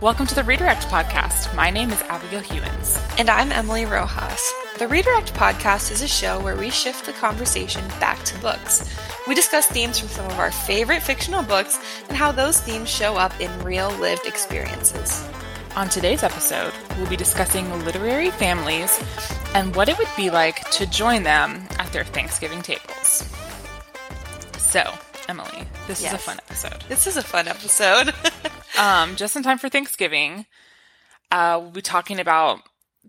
Welcome to the Readirect Podcast. My name is Abigail Hewins. And I'm Emily Rojas. The Readirect Podcast is a show where we shift the conversation back to books. We discuss themes from some of our favorite fictional books and how those themes show up in real lived experiences. On today's episode, we'll be discussing literary families and what it would be like to join them at their Thanksgiving tables. So, Emily, this yes. is a fun episode. This is a fun episode. um, just in time for Thanksgiving, uh, we'll be talking about.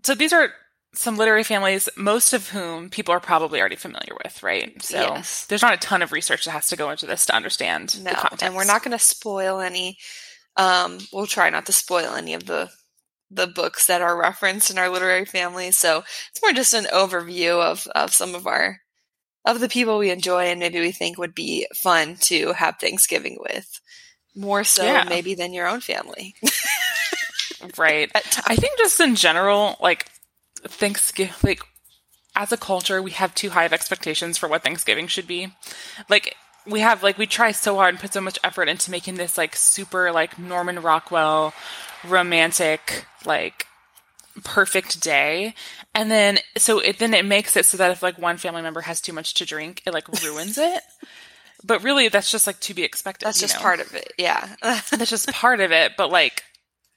So these are some literary families, most of whom people are probably already familiar with, right? So yes. there's not a ton of research that has to go into this to understand no, the context. And we're not going to spoil any. Um, we'll try not to spoil any of the the books that are referenced in our literary family. So it's more just an overview of of some of our of the people we enjoy and maybe we think would be fun to have Thanksgiving with. More so yeah. maybe than your own family. right. I think just in general, like Thanksgiving, like as a culture, we have too high of expectations for what Thanksgiving should be. Like we have, like we try so hard and put so much effort into making this like super like Norman Rockwell romantic like perfect day and then so it then it makes it so that if like one family member has too much to drink it like ruins it but really that's just like to be expected that's just know? part of it yeah. That's just part of it but like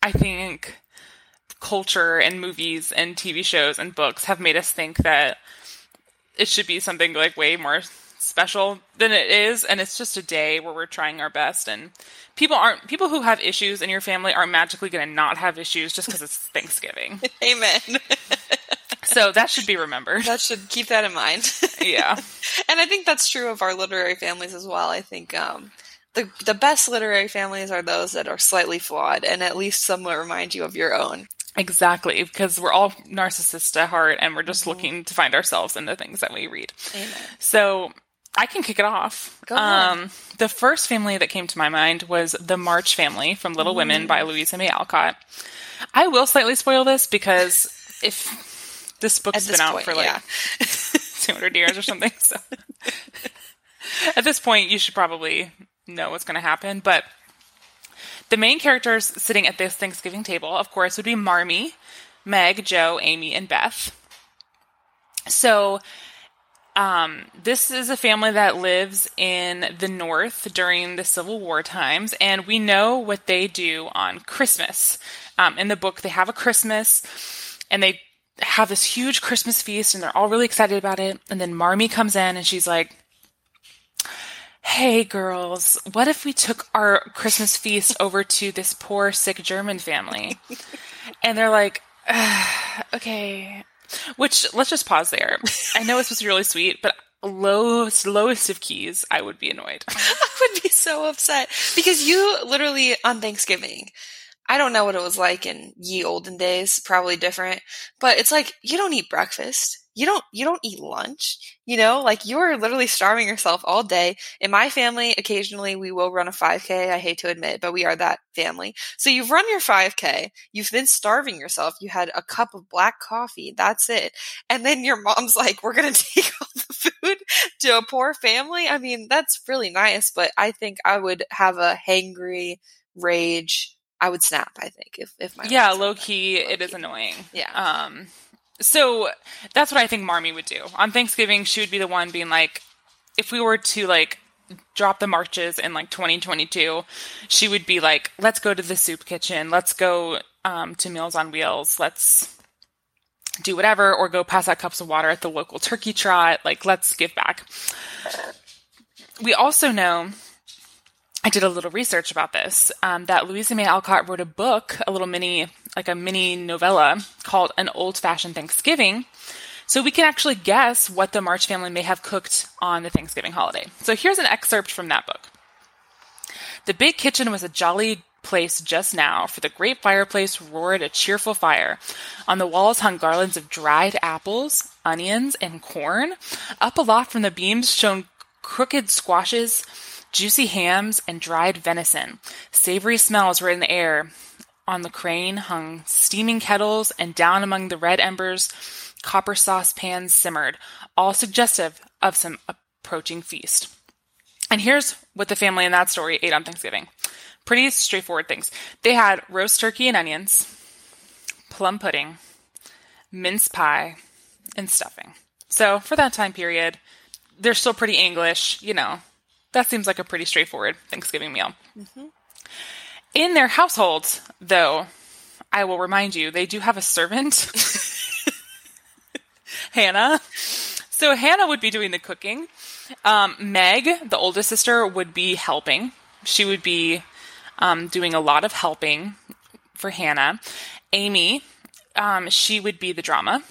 i think culture and movies and tv shows and books have made us think that it should be something like way more special than it is and it's just a day where we're trying our best and people aren't people who have issues in your family aren't magically going to not have issues just because it's thanksgiving. Amen so that should be remembered that should keep that in mind yeah and i think that's true of our literary families as well i think um, the the best literary families are those that are slightly flawed and at least somewhat remind you of your own Exactly, because we're all narcissists at heart and we're just mm-hmm. looking to find ourselves in the things that we read. Amen. So I can kick it off. Go ahead. Um, the first family that came to my mind was the March family from Little mm. Women by Louisa May Alcott. I will slightly spoil this because if this book's this been point, out for like yeah. 200 years or something, so at this point you should probably know what's going to happen. But the main characters sitting at this Thanksgiving table, of course, would be Marmee, Meg, Jo, Amy, and Beth. So um, this is a family that lives in the North during the Civil War times, and we know what they do on Christmas. Um, in the book, they have a Christmas, and they have this huge Christmas feast, and they're all really excited about it. And then Marmee comes in, and she's like, Hey girls, what if we took our Christmas feast over to this poor sick German family? And they're like, okay, which let's just pause there. I know it's supposed to be really sweet, but lowest lowest of keys, I would be annoyed. I would be so upset because you literally on Thanksgiving. I don't know what it was like in ye olden days, probably different, but it's like you don't eat breakfast. You don't you don't eat lunch you know? Like you're literally starving yourself all day. In my family occasionally we will run a 5k i hate to admit but we are that family. So you've run your 5k you've been starving yourself you had a cup of black coffee that's it. And then your mom's like we're going to take all the food to a poor family? I mean that's really nice but i think i would have a hangry rage I would snap. I think if if my yeah, low key, low it key. is annoying. Yeah. Um, so that's what I think Marmee would do. On Thanksgiving, she would be the one being like, if we were to like drop the marches in like 2022, she would be like, let's go to the soup kitchen, let's go um, to Meals on Wheels, let's do whatever, or go pass out cups of water at the local turkey trot. Like, let's give back. We also know I did a little research about this. Um, that Louisa May Alcott wrote a book, a little mini, like a mini novella called An Old Fashioned Thanksgiving. So we can actually guess what the March family may have cooked on the Thanksgiving holiday. So here's an excerpt from that book. The big kitchen was a jolly place just now, for the great fireplace roared a cheerful fire. On the walls hung garlands of dried apples, onions, and corn. Up aloft from the beams shone crooked squashes juicy hams, and dried venison. Savory smells were in the air. On the crane hung steaming kettles, and down among the red embers, copper saucepans simmered, all suggestive of some approaching feast. And here's what the family in that story ate on Thanksgiving Pretty straightforward things. They had roast turkey and onions, plum pudding, mince pie, and stuffing. So for that time period, they're still pretty English, you know. That seems like a pretty straightforward Thanksgiving meal. Mm-hmm. In their household, though, I will remind you, they do have a servant, Hannah. So Hannah would be doing the cooking. Um, Meg, the oldest sister, would be helping. She would be um, doing a lot of helping for Hannah. Amy, um, she would be the drama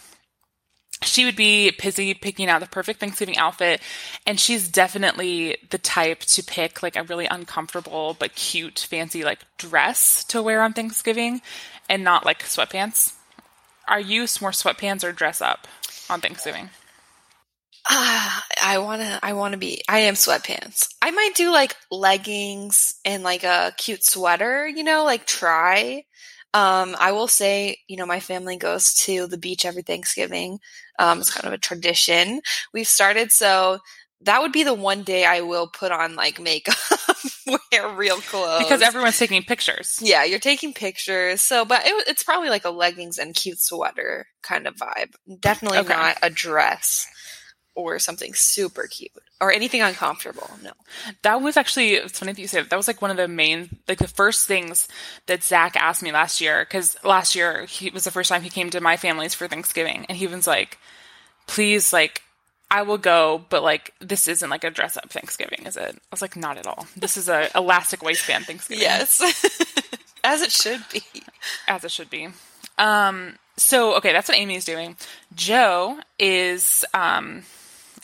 she would be busy picking out the perfect Thanksgiving outfit. And she's definitely the type to pick like a really uncomfortable but cute, fancy like dress to wear on Thanksgiving and not like sweatpants. Are you more sweatpants or dress up on Thanksgiving? Uh, I wanna, I wanna be, I am sweatpants. I might do like leggings and like a cute sweater, you know, like try. Um, I will say, you know, my family goes to the beach every Thanksgiving. Um, it's kind of a tradition we've started. So that would be the one day I will put on like makeup, wear real clothes because everyone's taking pictures. Yeah, you're taking pictures. So, but it, it's probably like a leggings and cute sweater kind of vibe. Definitely okay. not a dress or something super cute or anything uncomfortable. No. That was actually, it's funny that you say that. That was like one of the main, like the first things that Zach asked me last year. Cause last year he was the first time he came to my family's for Thanksgiving. And he was like, please, like, I will go, but like, this isn't like a dress up Thanksgiving, is it? I was like, not at all. This is a elastic waistband Thanksgiving. yes. As it should be. As it should be. Um, so, okay, that's what Amy's doing. Jo is, um,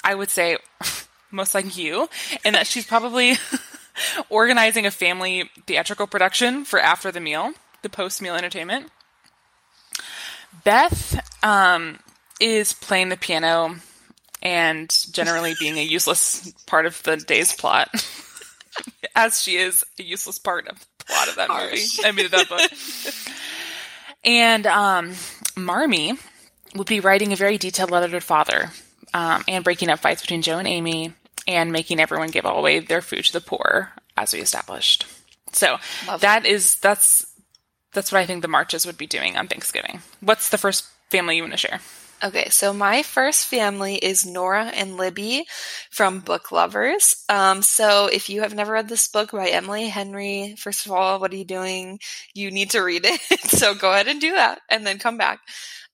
I would say most like you, and that she's probably organizing a family theatrical production for after the meal, the post meal entertainment. Beth um, is playing the piano and generally being a useless part of the day's plot, as she is a useless part of the plot of that Harsh. movie. I mean, that book. and um, Marmee would be writing a very detailed letter to her father um, and breaking up fights between Jo and Amy and making everyone give away their food to the poor, as we established. So Love that is that's that's what I think the marches would be doing on Thanksgiving. What's the first family you want to share? Okay, so my first family is Nora and Libby from Book Lovers. Um, so if you have never read this book by Emily Henry, first of all, what are you doing? You need to read it. so go ahead and do that and then come back.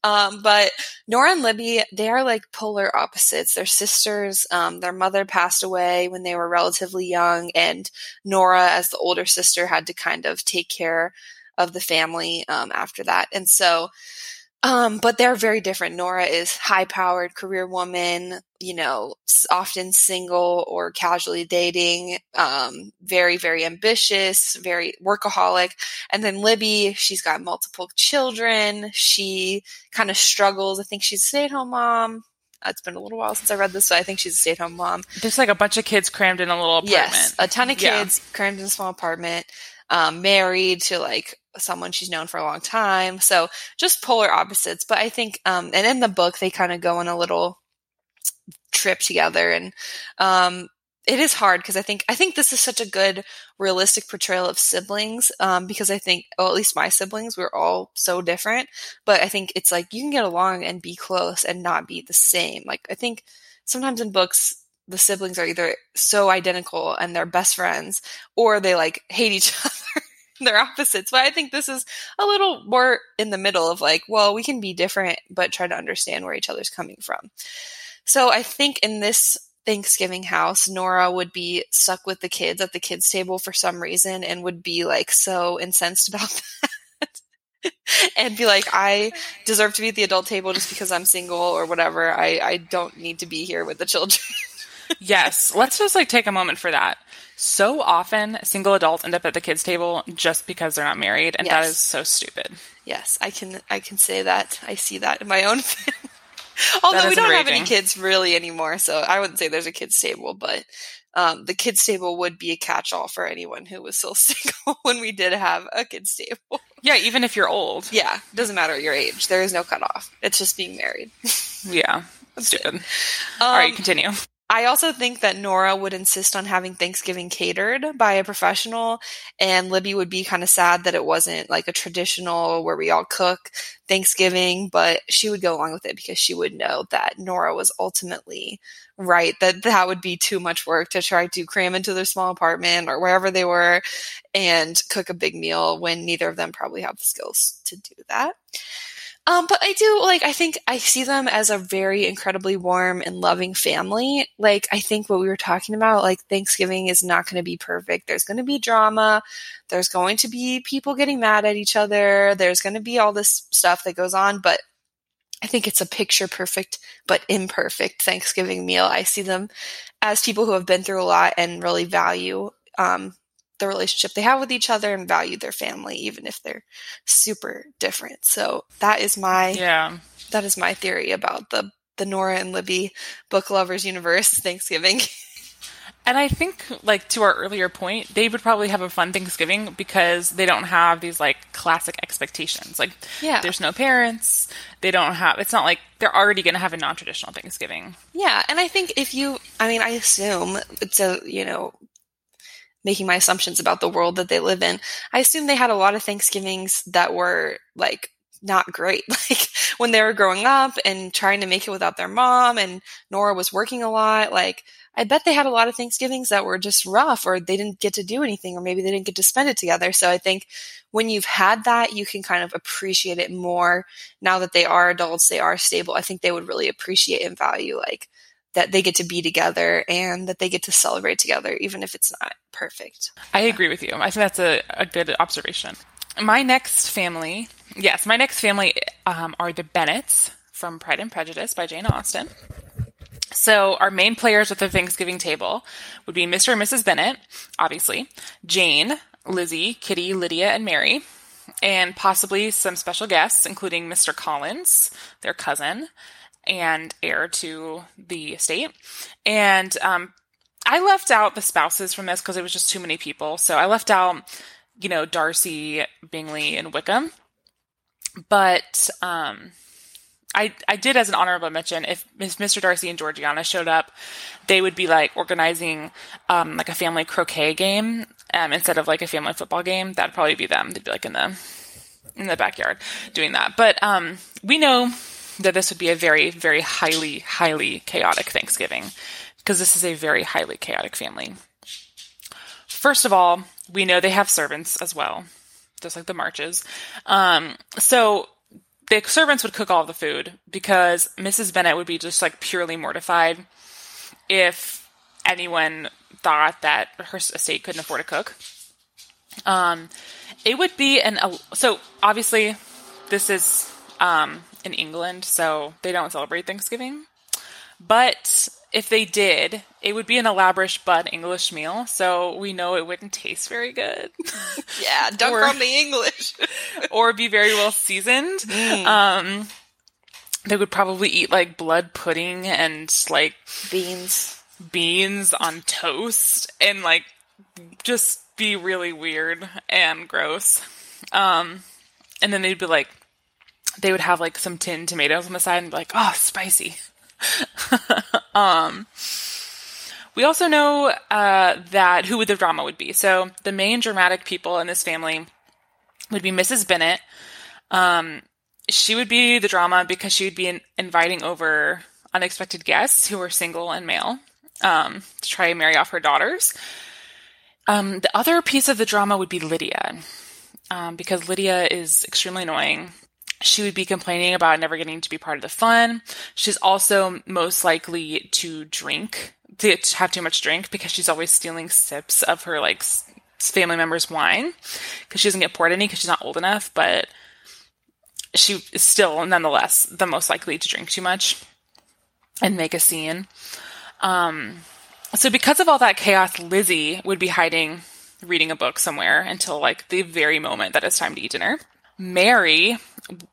Um, but Nora and Libby, they are like polar opposites. They're sisters. Um, their mother passed away when they were relatively young, and Nora, as the older sister, had to kind of take care of the family um, after that. And so um, but they're very different. Nora is high powered career woman, you know, often single or casually dating, um, very, very ambitious, very workaholic. And then Libby, she's got multiple children. She kind of struggles. I think she's a stay at home mom. It's been a little while since I read this, so I think she's a stay at home mom. There's like a bunch of kids crammed in a little apartment. Yes, a ton of kids yeah. crammed in a small apartment, um, married to like someone she's known for a long time. So just polar opposites. But I think, um, and in the book, they kind of go on a little trip together and, um, it is hard because I think I think this is such a good realistic portrayal of siblings um, because I think well at least my siblings we're all so different but I think it's like you can get along and be close and not be the same like I think sometimes in books the siblings are either so identical and they're best friends or they like hate each other they're opposites. But I think this is a little more in the middle of like, well, we can be different, but try to understand where each other's coming from. So I think in this Thanksgiving house, Nora would be stuck with the kids at the kids' table for some reason and would be like so incensed about that. and be like, I deserve to be at the adult table just because I'm single or whatever. I, I don't need to be here with the children. Yes. Let's just like take a moment for that. So often, single adults end up at the kids' table just because they're not married, and yes. that is so stupid. Yes, I can I can say that. I see that in my own family. Although we don't enraging. have any kids really anymore, so I wouldn't say there's a kids' table, but um, the kids' table would be a catch-all for anyone who was still single when we did have a kids' table. Yeah, even if you're old. Yeah, doesn't matter your age. There is no cutoff. It's just being married. yeah, stupid. Um, All right, continue. I also think that Nora would insist on having Thanksgiving catered by a professional, and Libby would be kind of sad that it wasn't like a traditional where we all cook Thanksgiving, but she would go along with it because she would know that Nora was ultimately right, that that would be too much work to try to cram into their small apartment or wherever they were and cook a big meal when neither of them probably have the skills to do that. Um, but I do like, I think I see them as a very incredibly warm and loving family. Like, I think what we were talking about, like, Thanksgiving is not going to be perfect. There's going to be drama. There's going to be people getting mad at each other. There's going to be all this stuff that goes on. But I think it's a picture perfect but imperfect Thanksgiving meal. I see them as people who have been through a lot and really value um, the relationship they have with each other and value their family even if they're super different. So that is my yeah. That is my theory about the the Nora and Libby book lovers universe Thanksgiving. And I think, like to our earlier point, they would probably have a fun Thanksgiving because they don't have these like classic expectations. Like, yeah. there's no parents. They don't have. It's not like they're already going to have a non-traditional Thanksgiving. Yeah, and I think if you, I mean, I assume it's a you know making my assumptions about the world that they live in. I assume they had a lot of Thanksgivings that were like not great. Like when they were growing up and trying to make it without their mom and Nora was working a lot, like I bet they had a lot of Thanksgivings that were just rough or they didn't get to do anything or maybe they didn't get to spend it together. So I think when you've had that, you can kind of appreciate it more now that they are adults, they are stable. I think they would really appreciate and value like that they get to be together and that they get to celebrate together, even if it's not perfect. I agree with you. I think that's a, a good observation. My next family, yes, my next family um, are the Bennets from Pride and Prejudice by Jane Austen. So our main players at the Thanksgiving table would be Mr. and Mrs. Bennet, obviously, Jane, Lizzie, Kitty, Lydia, and Mary, and possibly some special guests, including Mr. Collins, their cousin, and heir to the estate. And um, I left out the spouses from this because it was just too many people. So I left out, you know, Darcy, Bingley, and Wickham. But um, I, I did as an honorable mention if, Mr. Darcy and Georgiana showed up, they would be like organizing um, like a family croquet game um, instead of like a family football game. That'd probably be them. They'd be like in the in the backyard doing that. But um, we know that this would be a very, very highly, highly chaotic Thanksgiving because this is a very highly chaotic family. First of all, we know they have servants as well, just like the Marches. Um, so the servants would cook all the food because Mrs. Bennet would be just like purely mortified if anyone thought that her estate couldn't afford to cook. Um, it would be an so obviously this is um, in England, so they don't celebrate Thanksgiving. But if they did, it would be an elaborate but English meal, so we know it wouldn't taste very good. yeah, don't or, from the English. or be very well seasoned. Mm. Um, they would probably eat like blood pudding and like beans, beans on toast, and like just be really weird and gross. Um, and then they'd be like, they would have like some tinned tomatoes on the side and be like, oh, spicy. um, we also know uh, that who would the drama would be. So the main dramatic people in this family would be Mrs. Bennet. Um, she would be the drama because she would be in- inviting over unexpected guests who were single and male um, to try and marry off her daughters. Um, the other piece of the drama would be Lydia, um, because Lydia is extremely annoying she would be complaining about never getting to be part of the fun. She's also most likely to drink, to have too much drink because she's always stealing sips of her like family members' wine because she doesn't get poured any because she's not old enough, but she is still nonetheless the most likely to drink too much and make a scene. Um, so because of all that chaos, Lizzie would be hiding, reading a book somewhere until like the very moment that it's time to eat dinner. Mary,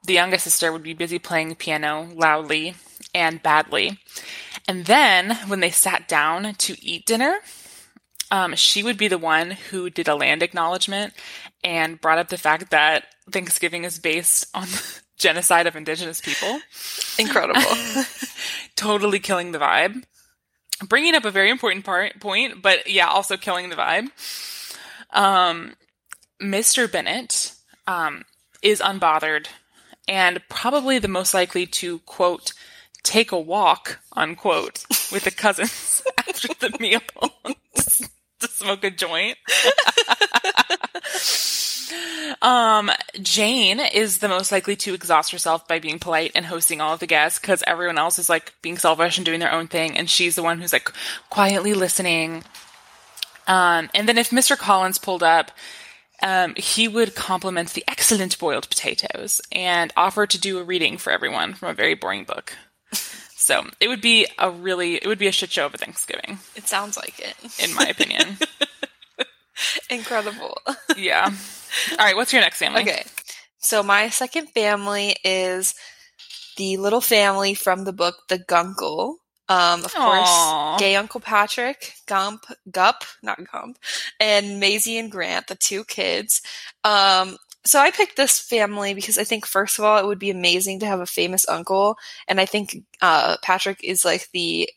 the youngest sister, would be busy playing piano loudly and badly. And then when they sat down to eat dinner, um, she would be the one who did a land acknowledgement and brought up the fact that Thanksgiving is based on genocide of indigenous people. Incredible. totally killing the vibe. bringing up a very important part point, but yeah, also killing the vibe. Um, Mr. Bennet um, is unbothered and probably the most likely to quote take a walk unquote with the cousins after the meal to smoke a joint. um, Jane is the most likely to exhaust herself by being polite and hosting all of the guests because everyone else is like being selfish and doing their own thing, and she's the one who's like quietly listening. Um, and then if Mr. Collins pulled up, um, he would compliment the excellent boiled potatoes and offer to do a reading for everyone from a very boring book. So it would be a really, it would be a shit show of a Thanksgiving. It sounds like it, in my opinion. Incredible. yeah. All right. What's your next family? Okay. So my second family is the little family from the book The Guncle. Um, of Aww. course, gay Uncle Patrick, Gump, Gup, not Gump, and Maisie and Grant, the two kids. Um, so I picked this family because I think first of all it would be amazing to have a famous uncle, and I think uh, Patrick is like the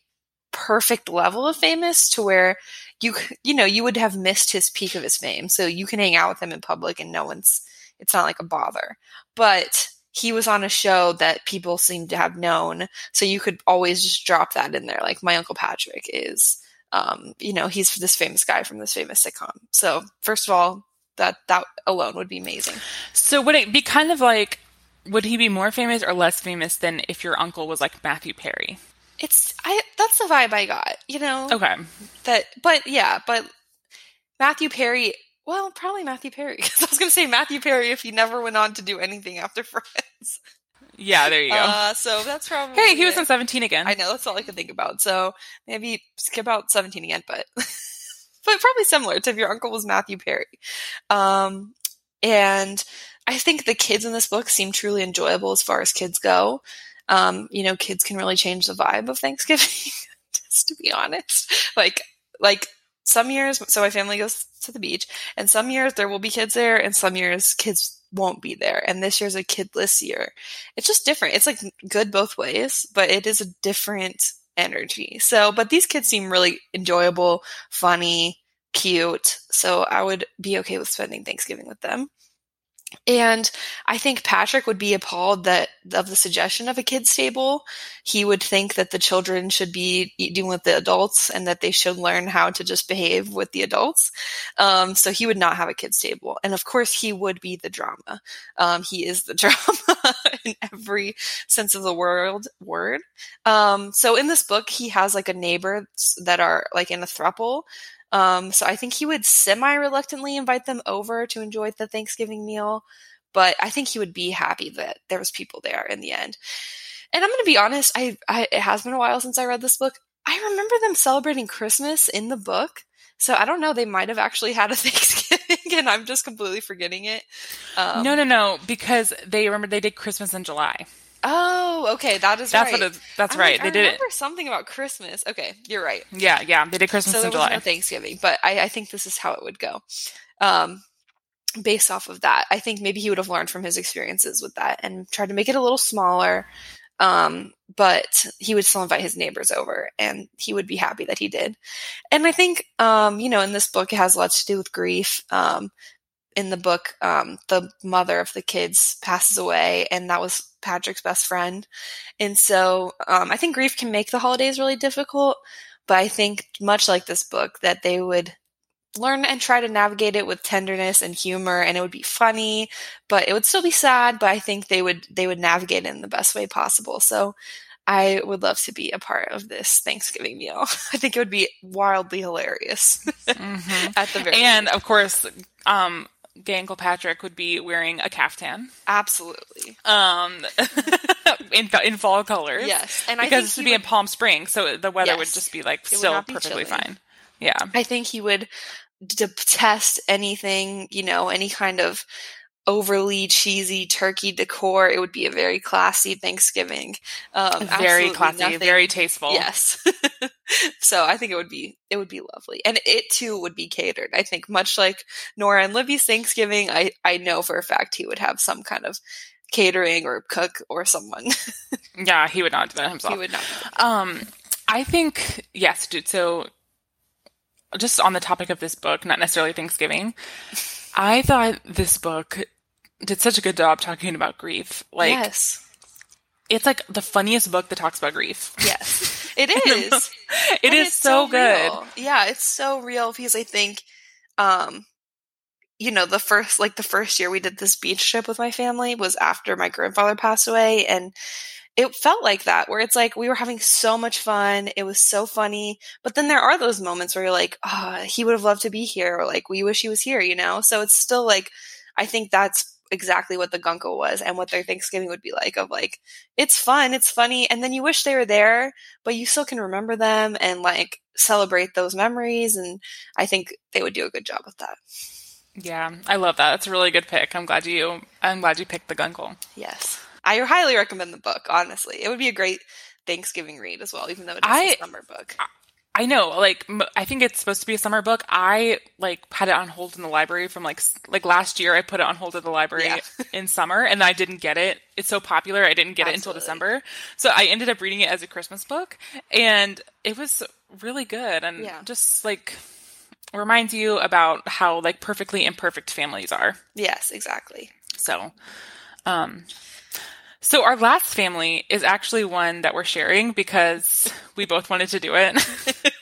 perfect level of famous to where you you know you would have missed his peak of his fame, so you can hang out with him in public and no one's it's not like a bother. But he was on a show that people seem to have known, so you could always just drop that in there. Like my uncle Patrick is, um, you know, he's this famous guy from this famous sitcom. So first of all, that that alone would be amazing. So would it be kind of like would he be more famous or less famous than if your uncle was like Matthew Perry? It's I that's the vibe I got, you know. Okay. That but yeah, but Matthew Perry well, probably Matthew Perry because I was going to say Matthew Perry if he never went on to do anything after Friends. Yeah, there you go. Uh, so that's probably hey, he was it. on 17 again. I know that's all I could think about. So maybe skip out 17 again, but but probably similar to if your uncle was Matthew Perry. Um, and I think the kids in this book seem truly enjoyable as far as kids go. Um, you know, kids can really change the vibe of Thanksgiving. just to be honest, like like some years, so my family goes to the beach, and some years there will be kids there, and some years kids won't be there. And this year's a kidless year. It's just different. It's like good both ways, but it is a different energy. So, but these kids seem really enjoyable, funny, cute. So I would be okay with spending Thanksgiving with them. And I think Patrick would be appalled that of the suggestion of a kids table. He would think that the children should be eating with the adults and that they should learn how to just behave with the adults. Um, so he would not have a kids table. And of course, he would be the drama. Um, he is the drama in every sense of the world word. Um, so in this book, he has like a neighbor that are like in a thruple um, so I think he would semi reluctantly invite them over to enjoy the Thanksgiving meal, but I think he would be happy that there was people there in the end. And I'm going to be honest, I, I it has been a while since I read this book. I remember them celebrating Christmas in the book. So I don't know. They might have actually had a Thanksgiving, and I'm just completely forgetting it. Um, no, no, no, because they remember they did Christmas in July. Oh, okay, that is that's right. what it, that's I'm right. like, they I did remember it. something about Christmas. Okay, you're right. Yeah, yeah, they did Christmas so in July. no Thanksgiving, but I, I think this is how it would go. Um, based off of that, I think maybe he would have learned from his experiences with that and tried to make it a little smaller. Um, but he would still invite his neighbors over, and he would be happy that he did. And I think, um, you know, in this book, it has lots to do with grief. Um, in the book, um, the mother of the kids passes away, and that was Patrick's best friend. And so um, I think grief can make the holidays really difficult, but I think, much like this book, that they would learn and try to navigate it with tenderness and humor and it would be funny but it would still be sad but i think they would they would navigate it in the best way possible so i would love to be a part of this thanksgiving meal i think it would be wildly hilarious Mhm. at the very And of course, um, gay Uncle Patrick would be wearing a caftan, absolutely um, in in fall colors. yes and because this would be in Palm Springs, so the weather would just be like would still be perfectly fine. Yeah. I think he would detest anything, you know, any kind of overly cheesy turkey decor. It would be a very classy Thanksgiving. Um, very classy, nothing- very tasteful. Yes. so I think it would be it would be lovely. And it too would be catered. I think much like Nora and Libby's Thanksgiving, I, I know for a fact he would have some kind of catering or cook or someone. Yeah, he would not do that himself. he would not. Um, I think yes, dude. So, just on the topic of this book, not necessarily Thanksgiving, I thought this book did such a good job talking about grief. Like, yes, it's like the funniest book that talks about grief. yes, it is. It is it's so, good. Yeah, it's so real because I think, um, you know, the first like the first year we did this beach trip with my family was after my grandfather passed away, and it felt like that where it's like we were having so much fun. It was so funny, but then there are those moments where you're like, oh, he would have loved to be here, or like we wish he was here, you know. So it's still like, I think that's exactly what the Guncle was and what their Thanksgiving would be like of like it's fun, it's funny, and then you wish they were there, but you still can remember them and like celebrate those memories and I think they would do a good job with that. Yeah, I love that. That's a really good pick. I'm glad you. I'm glad you picked the Guncle. Yes. I highly recommend the book, honestly. It would be a great Thanksgiving read as well, even though it is I- a summer book. I know, like m- I think it's supposed to be a summer book. I like had it on hold in the library from like s- like last year. I put it on hold at the library Yeah. in summer, and I didn't get it. It's so popular, I didn't get it until December. So I ended up reading it as a Christmas book, and it was really good, and Yeah. just like reminds you about how like perfectly imperfect families are. Yes, exactly. So, um, so our last family is actually one that we're sharing because we both wanted to do it.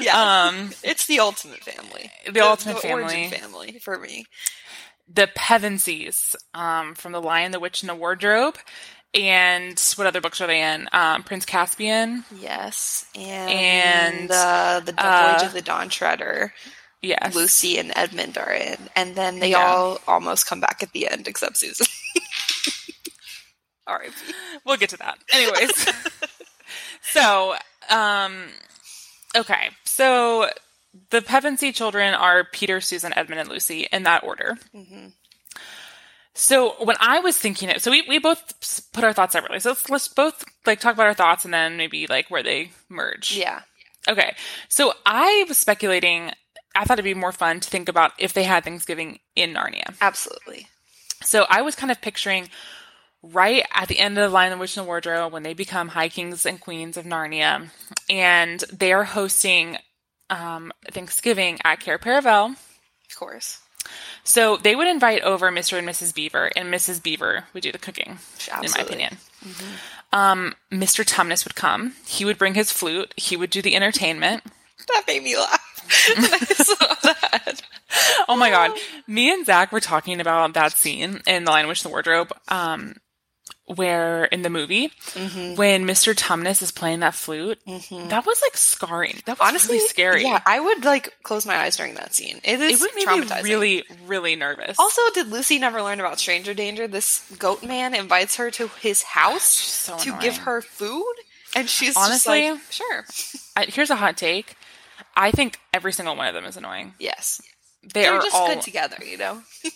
Yeah. um, it's the ultimate family. the ultimate origin family, family for me. the Pevensies, um, from The Lion, the Witch, and the Wardrobe. And what other books are they in? Um, Prince Caspian. Yes. And, And, uh, the uh, Voyage of the Dawn Treader, Yes. Lucy and Edmund are in. And then they Yeah. all almost come back at the end, except Susan. R.I.P. We'll get to that. Anyways. so, um, okay. So the Pevensie children are Peter, Susan, Edmund, and Lucy in that order. hmm So when I was thinking it, so we, we both put our thoughts separately. So let's, let's both like talk about our thoughts and then maybe like where they merge. Yeah. Okay. So I was speculating, I thought it'd be more fun to think about if they had Thanksgiving in Narnia. Absolutely. So I was kind of picturing right at the end of the Lion, the Witch, and the Wardrobe when they become High Kings and Queens of Narnia, and they are hosting um, Thanksgiving at Cair Paravel. Of course. So they would invite over Mr. and Mrs. Beaver, and Mrs. Beaver would do the cooking, in my Absolutely. opinion. Um, Mr. Tumnus would come. He would bring his flute. He would do the entertainment. That made me laugh. when I saw that. Oh my god. Me and Zach were talking about that scene in The Lion, Witch, the Wardrobe, um, where in the movie, Mm-hmm. when Mr. Tumnus is playing that flute, that was like scarring. That was Honestly, really scary. Yeah, I would like close my eyes during that scene. It is it would make me really, really nervous. Also, did Lucy never learn about stranger danger? This goat man invites her to his house so to annoying. give her food, and she's Honestly- just like, "Sure, I, here's a hot take. I think every single one of them is annoying. yes." They They're are just all good together, you know.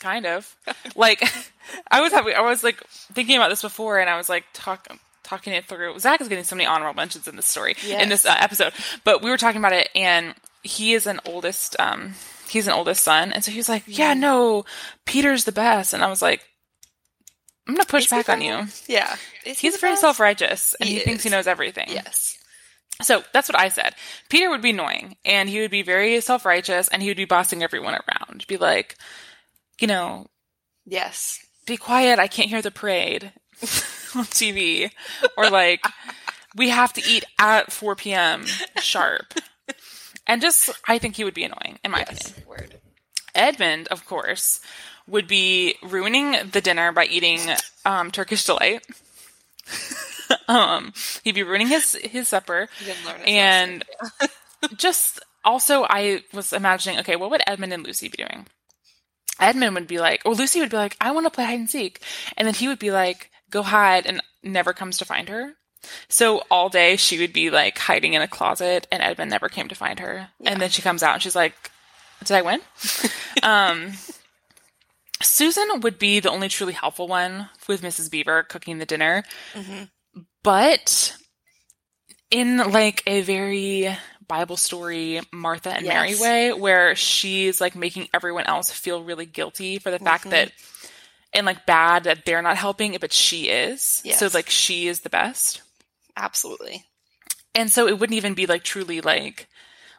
kind of like I was having, I was like thinking about this before, and I was like talk, talking it through. Zach is getting so many honorable mentions in this story in this uh, episode, but we were talking about it, and he is an oldest. Um, he's an oldest son, and so he was like, "Yeah, no, Peter's the best," and I was like, "I'm gonna push Is back on you." Yeah, Is He's very best? self righteous, and he, He thinks he knows everything. Yes, So that's what I said. Peter would be annoying and he would be very self righteous and he would be bossing everyone around. Be like, you know, yes, be quiet, I can't hear the parade on TV. Or like, we have to eat at 4 p.m. sharp. And just, I think he would be annoying, in my opinion. Word. Edmund, of course, would be ruining the dinner by eating um, Turkish delight. um, he'd be ruining his his supper, He didn't learn his and just also, I was imagining, okay, what would Edmund and Lucy be doing? Edmund would be like, or Lucy would be like, I want to play hide and seek, and then he would be like, go hide, and never comes to find her. So all day she would be like hiding in a closet, and Edmund never came to find her. And then she comes out and she's like, "Did I win?" um, Susan would be the only truly helpful one with Mrs. Beaver cooking the dinner, but in like a very Bible story Martha and Mary way, where she's like making everyone else feel really guilty for the fact Mm-hmm. that and like bad that they're not helping, it, but she is. So Yes. like she is the best. Absolutely. And so it wouldn't even be like truly like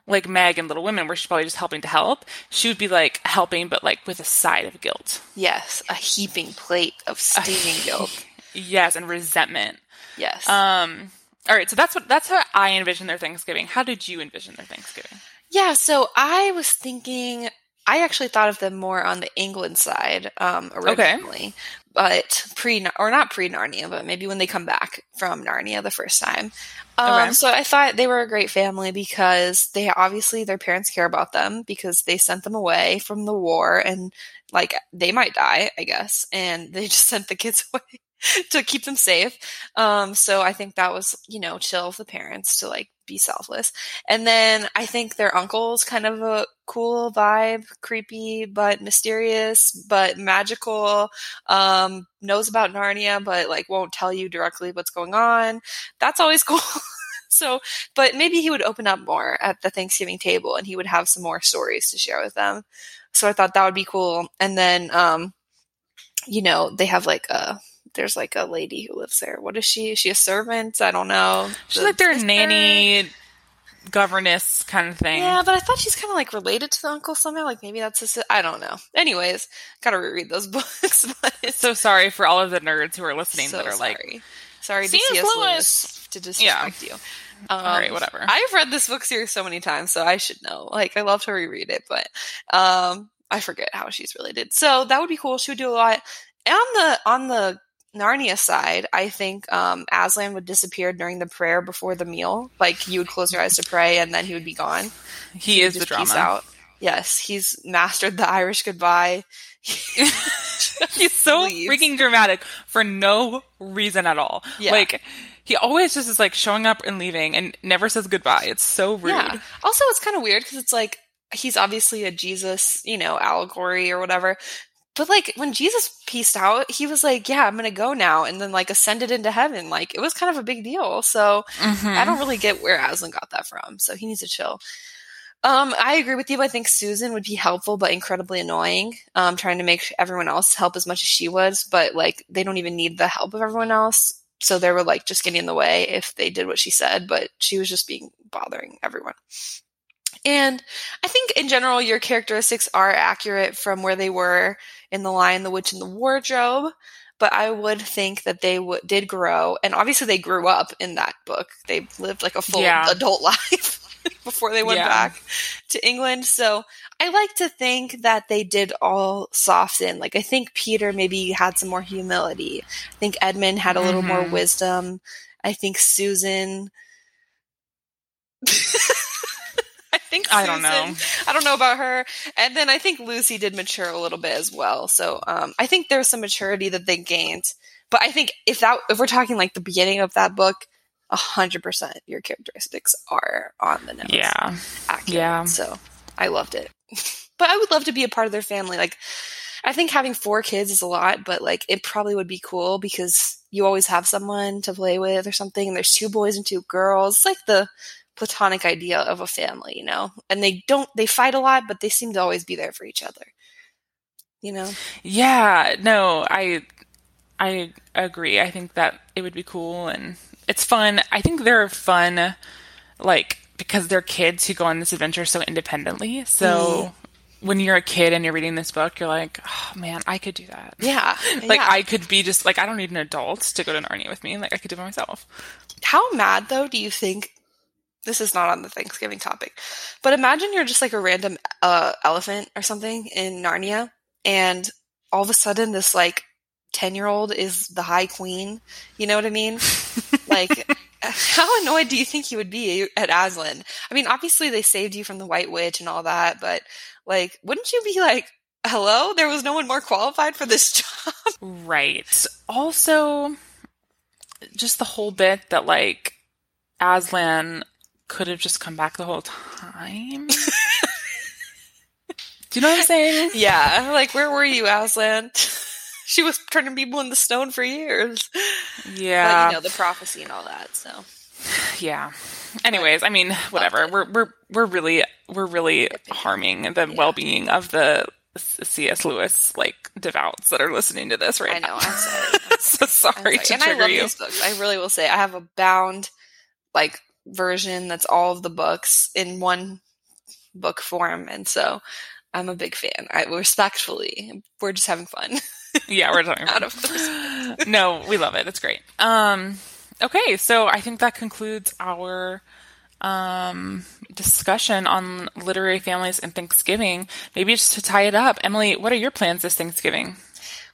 like Meg and Little Women, where she's probably just helping to help. She would be like helping, but like with a side of guilt. Yes, a heaping plate of steaming guilt. Yes, and resentment. Yes. Um. All right, so that's what that's how I envision their Thanksgiving. How did you envision their Thanksgiving? Yeah, so I was thinking, I actually thought of them more on the England side um, originally, but pre or not pre Narnia, but maybe when they come back from Narnia the first time. Um, Okay. So I thought they were a great family because they obviously their parents care about them because they sent them away from the war and like they might die, I guess, and they just sent the kids away to keep them safe. Um, so I think that was you know chill of the parents to like be selfless. And then I think their uncle's kind of a cool vibe, creepy but mysterious but magical. Um, knows about Narnia, but like won't tell you directly what's going on. That's always cool. so, but maybe he would open up more at the Thanksgiving table and he would have some more stories to share with them. So I thought that would be cool. And then, um, you know, they have like a, there's like a lady who lives there. What is she? Is she a servant? I don't know. She's The like their nanny, governess kind of thing. Yeah, but I thought she's kind of like related to the uncle somehow. Like maybe that's a si- I don't know. Anyways, gotta reread those books. But So sorry for all of the nerds who are listening so that are like, sorry. sorry to C.S. Lewis. Lewis to disrespect you. Um, all right, whatever. I've read this book series so many times, so I should know. Like I love to reread it, but um, I forget how she's related. So that would be cool. She would do a lot. And on the on the Narnia side, I think um, Aslan would disappear during the prayer before the meal. Like you would close your eyes to pray, and then he would be gone. he is the Just peace drama. out. Yes, he's mastered the Irish goodbye. He's so freaking dramatic for no reason at all. Yeah. Like he always just is like showing up and leaving and never says goodbye. It's so rude. Yeah. Also, it's kind of weird because it's like he's obviously a Jesus, you know, allegory or whatever. But like when Jesus pieced out, he was like, "Yeah, I'm gonna go now," and then like ascended into heaven. Like it was kind of a big deal. So Mhm. I don't really get where Aslan got that from. So he needs to chill. Um, I agree with you. I think Susan would be helpful, but incredibly annoying. Um, trying to make everyone else help as much as she was, but like they don't even need the help of everyone else. So they were like just getting in the way if they did what she said, but she was just being bothering everyone. And I think in general, your characteristics are accurate from where they were in The Lion, the Witch, and the Wardrobe. But I would think that they w- did grow, and obviously they grew up in that book. They lived like a full Yeah. adult life before they went Yeah. back to England. So I like to think that they did all soften. Like I think Peter maybe had some more humility. I think Edmund had a little more Mhm. wisdom. I think Susan. I don't know. I don't know about her. And then I think Lucy did mature a little bit as well. So um, I think there's some maturity that they gained. But I think if that if we're talking like the beginning of that book, hundred percent your characteristics are on the nose. Yeah. Accurate. Yeah. So I loved it. but I would love to be a part of their family. Like I think having four kids is a lot, but like it probably would be cool because you always have someone to play with or something. And there's two boys and two girls. It's like the platonic idea of a family, you know? And they don't, they fight a lot, but they seem to always be there for each other. You know? Yeah, no, I I agree. I think that it would be cool and it's fun. I think they're fun like because they're kids who go on this adventure so independently. So mm-hmm. when you're a kid and you're reading this book, you're like, "Oh man, I could do that." Yeah. Like yeah. I could be just like I don't need an adult to go to Narnia with me. Like I could do it myself. How mad though do you think this is not on the Thanksgiving topic, but imagine you're just like a random uh, elephant or something in Narnia, and all of a sudden this like ten year old is the High Queen. You know what I mean? like, how annoyed do you think you would be at Aslan? I mean, obviously they saved you from the White Witch and all that, but like, wouldn't you be like, "Hello, there was no one more qualified for this job"? Right. Also, just the whole bit that like Aslan could have just come back the whole time. Do you know what I'm saying? Yeah, like where were you, Aslan? she was turning people into stone for years. Yeah. But you know the prophecy and all that. So Yeah. Anyways, I mean, whatever. We're we're we're really we're really harming the well-being of the C.S. Lewis like devouts that are listening to this right I know. now. I'm sorry. so I'm sorry, sorry. to And I love you. these books. I really will say I have a bound like version that's all of the books in one book form. And so I'm a big fan. I respectfully, we're just having fun. Yeah, we're talking Out of no, we love it. It's great. Um, okay, so I think that concludes our um, discussion on literary families and Thanksgiving. Maybe just to tie it up, Emily, what are your plans this Thanksgiving?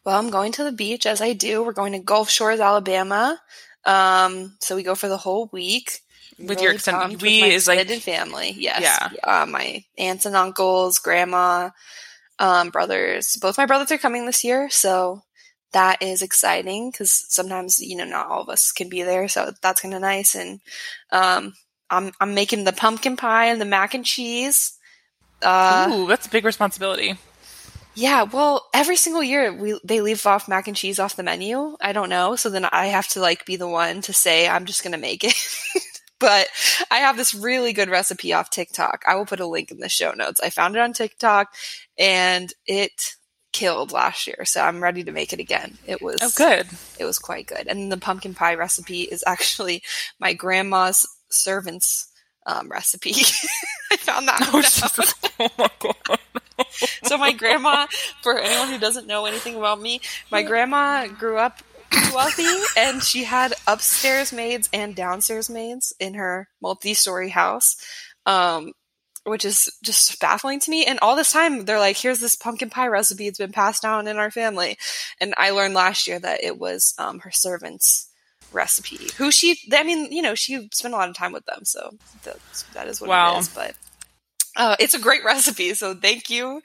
Well, I'm going to the beach as I do. We're going to Gulf Shores, Alabama. Um, so we go for the whole week. With your extended- we with is like- extended family. Yes. Yeah. Uh, my aunts and uncles, grandma, um, brothers. Both my brothers are coming this year, so that is exciting because sometimes you know not all of us can be there, so that's kind of nice. And um, I'm I'm making the pumpkin pie and the mac and cheese. Uh, Ooh, that's a big responsibility. yeah, well, every single year we they leave off mac and cheese off the menu. I don't know, so then I have to like be the one to say I'm just gonna make it. but I have this really good recipe off TikTok. I will put a link in the show notes. I found it on TikTok, and it killed last year, so I'm ready to make it again. It was Oh, good. It was quite good, and the pumpkin pie recipe is actually my grandma's servant's um, recipe. I found that Oh, one out. Jesus. oh my god. So my grandma, for anyone who doesn't know anything about me, my grandma grew up wealthy and she had upstairs maids and downstairs maids in her multi-story house. Um, which is just baffling to me. And all this time, they're like, "Here's this pumpkin pie recipe. It's been passed down in our family." And I learned last year that it was um, her servant's recipe. Who she, I mean, you know, she spent a lot of time with them, so that's, that is what Wow. it is. But uh, it's a great recipe. So thank you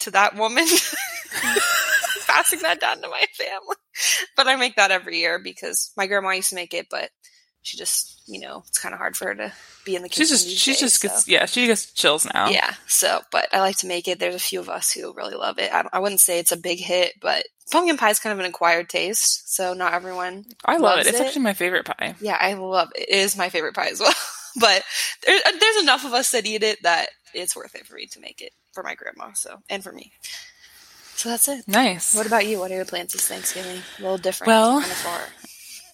to that woman passing that down to my family. But I make that every year because my grandma used to make it, but she just, you know, it's kind of hard for her to be in the kitchen. She's just she days, just so. gets yeah, she just chills now. Yeah. So, but I like to make it. There's a few of us who really love it. I, I wouldn't say it's a big hit, but pumpkin pie is kind of an acquired taste. So not everyone. I love it. It's it. actually my favorite pie. Yeah, I love it. It is my favorite pie as well. but there, there's enough of us that eat it that it's worth it for me to make it for my grandma. So and for me. So that's it. Nice. What about you? What are your plans this Thanksgiving? A little different. Well- kind of far.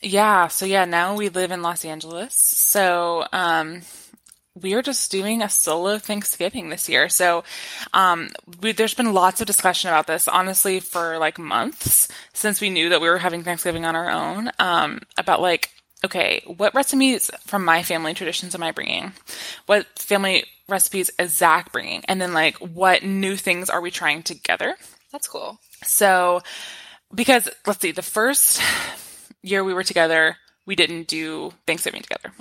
Yeah, so yeah, now we live in Los Angeles. So um we are just doing a solo Thanksgiving this year. So um we, there's been lots of discussion about this honestly for like months since we knew that we were having Thanksgiving on our own um about like okay, what recipes from my family traditions am I bringing? What family recipes is Zach bringing? And then like what new things are we trying together? That's cool. So, because let's see, the first year we were together, we didn't do Thanksgiving together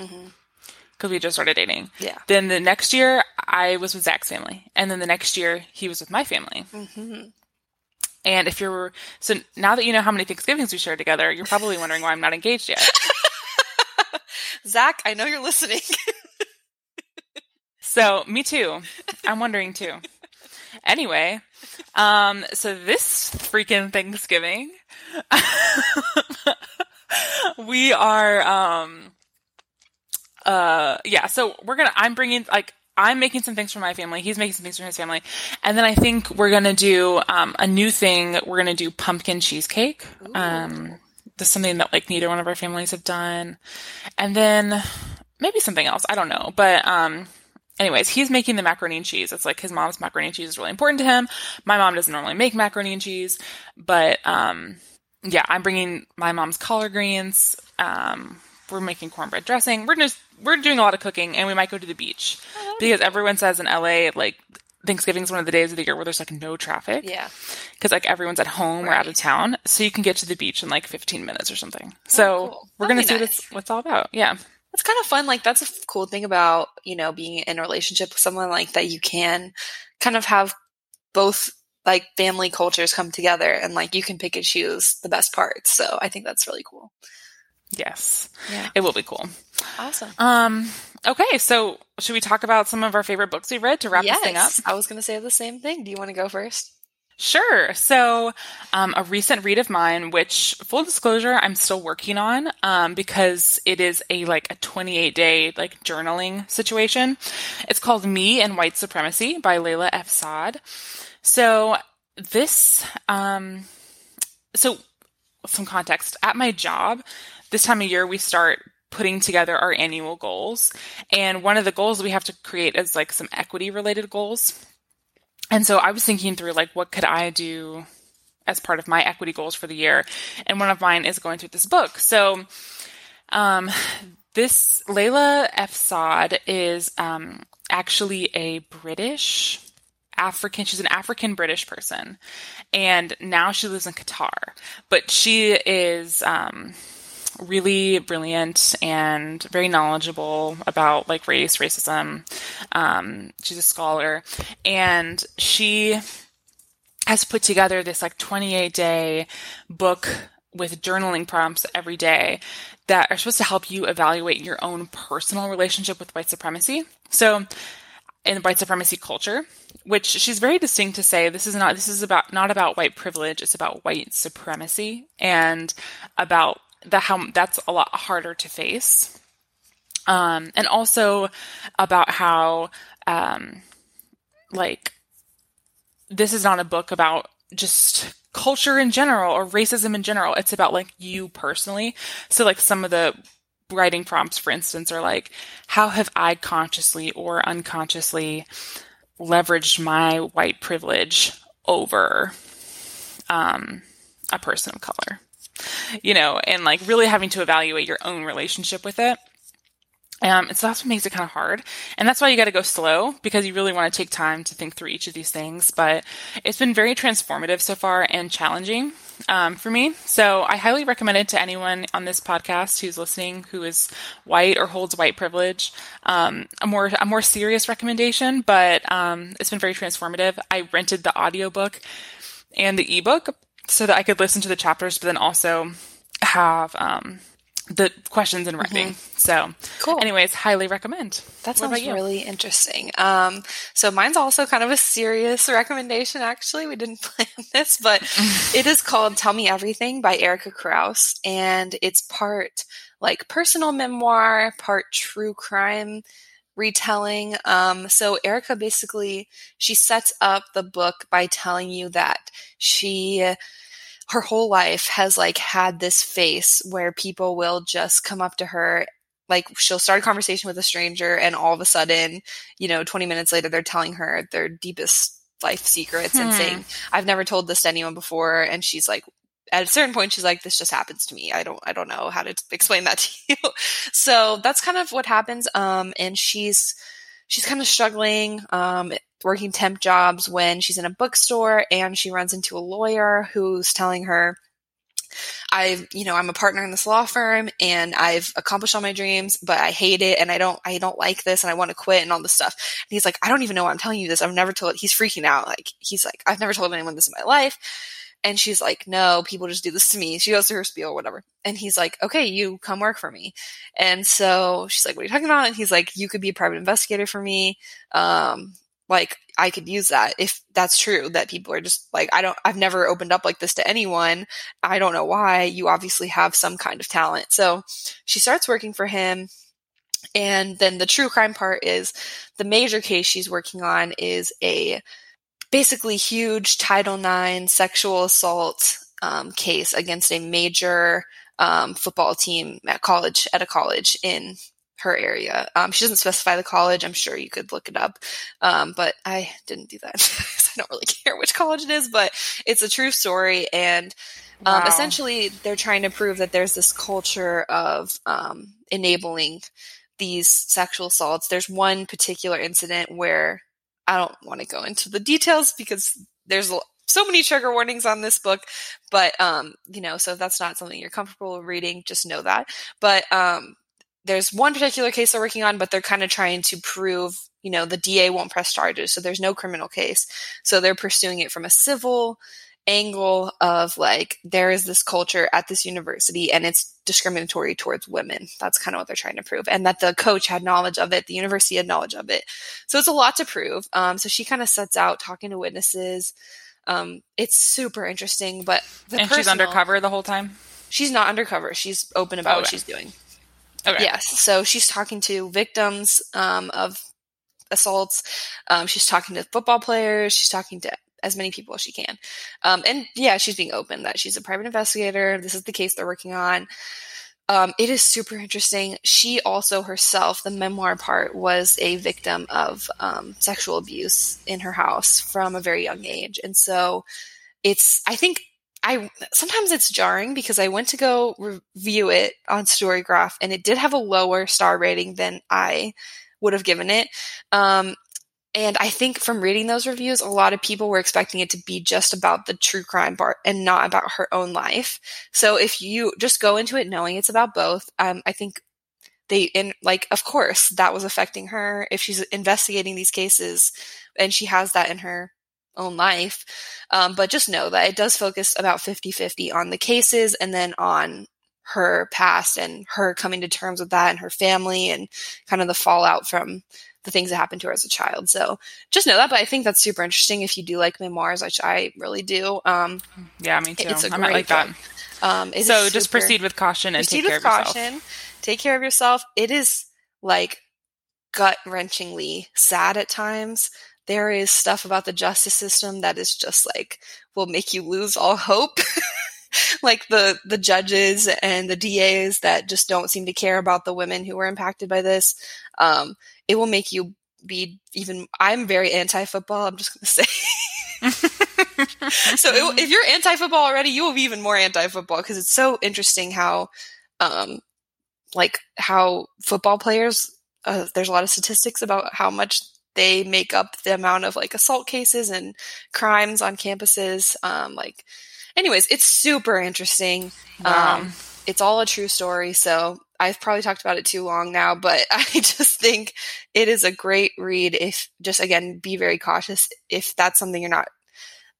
because we just started dating. Yeah. Then the next year, I was with Zach's family, and then the next year, he was with my family. hmm And if you're so now that you know how many Thanksgivings we shared together, you're probably wondering why I'm not engaged yet. Zach, I know you're listening. So me too. I'm wondering too. Anyway, um, so this freaking Thanksgiving, we are, um, uh, yeah. So we're gonna. I'm bringing like. I'm making some things for my family. He's making some things for his family. And then I think we're to do um, a new thing. We're to do pumpkin cheesecake. Um, that's something that like neither one of our families have done. And then maybe something else. I don't know. But um, anyways, he's making the macaroni and cheese. It's like his mom's macaroni and cheese is really important to him. My mom doesn't normally make macaroni and cheese, but um, yeah, I'm bringing my mom's collard greens. Um, we're making cornbread dressing. We're just we're doing a lot of cooking, and we might go to the beach because everyone says in LA like Thanksgiving's one of the days of the year where there's like no traffic yeah. because like everyone's at home or out of town, so you can get to the beach in like 15 minutes or something. So cool. we're gonna be see what nice. it's, what it's all about. Yeah. It's kind of fun. Like that's a cool thing about, you know, being in a relationship with someone like that you can kind of have both like family cultures come together and like you can pick and choose the best parts. So I think that's really cool. Yes. Yeah. It will be cool. Awesome. Um, okay, so should we talk about some of our favorite books we read to wrap yes. this thing up? I was going to say the same thing. Do you want to go first? Sure. So, um, a recent read of mine, which full disclosure, I'm still working on, um, because it is a like a 28 day like journaling situation. It's called Me and White Supremacy by Layla F. Saad. So this, um, so some context at my job, this time of year we start putting together our annual goals. And one of the goals we have to create is like some equity related goals. And so I was thinking through like what could I do as part of my equity goals for the year. And one of mine is going through this book. So um this Layla F. Saad is um, actually a British African. She's an African British person, and now she lives in Qatar. But she is um, really brilliant and very knowledgeable about like race, racism. Um, she's a scholar, and she has put together this like 28 day book with journaling prompts every day that are supposed to help you evaluate your own personal relationship with white supremacy. So, in white supremacy culture, which she's very distinct to say this is not this is about not about white privilege, it's about white supremacy and about the how that's a lot harder to face. Um, and also about how um, like this is not a book about just culture in general or racism in general. It's about like you personally. So like some of the writing prompts, for instance, are like, how have I consciously or unconsciously leveraged my white privilege over um, a person of color? You know, and like really having to evaluate your own relationship with it. Um, and so that's what makes it kind of hard. And that's why you got to go slow because you really want to take time to think through each of these things. But it's been very transformative so far and challenging um, for me. So I highly recommend it to anyone on this podcast who's listening who is white or holds white privilege. Um, a more a more serious recommendation, but um, it's been very transformative. I rented the audiobook and the ebook so that I could listen to the chapters, but then also have um, the questions in writing. Mm-hmm. So, cool. Anyways, highly recommend. That sounds really interesting. Um, so mine's also kind of a serious recommendation. Actually, we didn't plan this, but it is called "Tell Me Everything" by Erika Krouse, and it's part like personal memoir, part true crime retelling. Um, so Erika basically she sets up the book by telling you that she her whole life has like had this face where people will just come up to her like she'll start a conversation with a stranger and all of a sudden you know 20 minutes later they're telling her their deepest life secrets hmm. and saying i've never told this to anyone before and she's like at a certain point she's like this just happens to me i don't i don't know how to explain that to you so that's kind of what happens um and she's she's kind of struggling um working temp jobs when she's in a bookstore and she runs into a lawyer who's telling her I've, you know, I'm a partner in this law firm and I've accomplished all my dreams, but I hate it and I don't, I don't like this and I want to quit and all this stuff. And he's like, I don't even know why I'm telling you this. I've never told, he's freaking out. Like, he's like, I've never told anyone this in my life. And she's like, no, people just do this to me. She goes to her spiel or whatever. And he's like, okay, you come work for me. And so she's like, what are you talking about? And he's like, you could be a private investigator for me. Um, like I could use that if that's true that people are just like I don't I've never opened up like this to anyone. I don't know why. You obviously have some kind of talent. So she starts working for him and then the true crime part is the major case she's working on is a basically huge Title IX sexual assault um, case against a major um, football team at college at a college in her area. Um, she doesn't specify the college. I'm sure you could look it up. Um, but I didn't do that. I don't really care which college it is, but it's a true story. And um, wow. essentially, they're trying to prove that there's this culture of um, enabling these sexual assaults. There's one particular incident where I don't want to go into the details because there's so many trigger warnings on this book but um you know so if that's not something you're comfortable reading just know that but um there's one particular case they're working on, but they're kind of trying to prove, you know, the DA won't press charges. So there's no criminal case. So they're pursuing it from a civil angle of like, there is this culture at this university and it's discriminatory towards women. That's kind of what they're trying to prove. And that the coach had knowledge of it, the university had knowledge of it. So it's a lot to prove. Um, so she kind of sets out talking to witnesses. Um, it's super interesting, but and personal, she's undercover the whole time. She's not undercover. She's open about okay. what she's doing. Okay. Yes. So she's talking to victims um, of assaults. Um, she's talking to football players. She's talking to as many people as she can. Um, and yeah, she's being open that she's a private investigator. This is the case they're working on. Um, it is super interesting. She also herself, the memoir part, was a victim of um, sexual abuse in her house from a very young age, and so it's. I think I sometimes it's jarring because I went to go review it on Storygraph, and it did have a lower star rating than I would have given it. Um, and I think from reading those reviews, a lot of people were expecting it to be just about the true crime part and not about her own life. So if you just go into it knowing it's about both, um, I think they in like of course that was affecting her if she's investigating these cases and she has that in her own life. Um, but just know that it does focus about 50 50 on the cases and then on her past and her coming to terms with that and her family and kind of the fallout from the things that happened to her as a child. So just know that. But I think that's super interesting if you do like memoirs, which I really do. Um, yeah, me too. It's a I might like that. Um, so just proceed with caution and take care of caution. yourself. Take care of yourself. It is like gut wrenchingly sad at times. There is stuff about the justice system that is just like will make you lose all hope. like the the judges and the DAs that just don't seem to care about the women who were impacted by this. Um, it will make you be even. I'm very anti-football. I'm just going to say. so it, if you're anti-football already, you will be even more anti-football because it's so interesting how, um, like how football players. Uh, there's a lot of statistics about how much they make up the amount of like assault cases and crimes on campuses. Um, like anyways, it's super interesting. Wow. Um, it's all a true story. So I've probably talked about it too long now, but I just think it is a great read. If just again, be very cautious if that's something you're not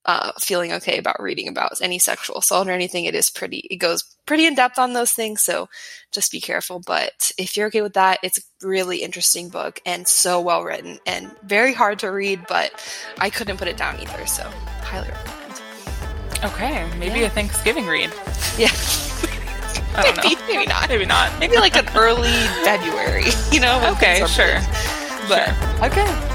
uh, feeling okay about reading about any sexual assault or anything. It is pretty, it goes pretty in depth on those things. So just be careful. But if you're okay with that, it's a really interesting book and so well written and very hard to read, but I couldn't put it down either. So highly recommend. Okay, maybe yeah. a Thanksgiving read. Yeah. maybe, maybe not. Maybe not. Maybe like an early February, you know? Okay, sure. But, sure. okay.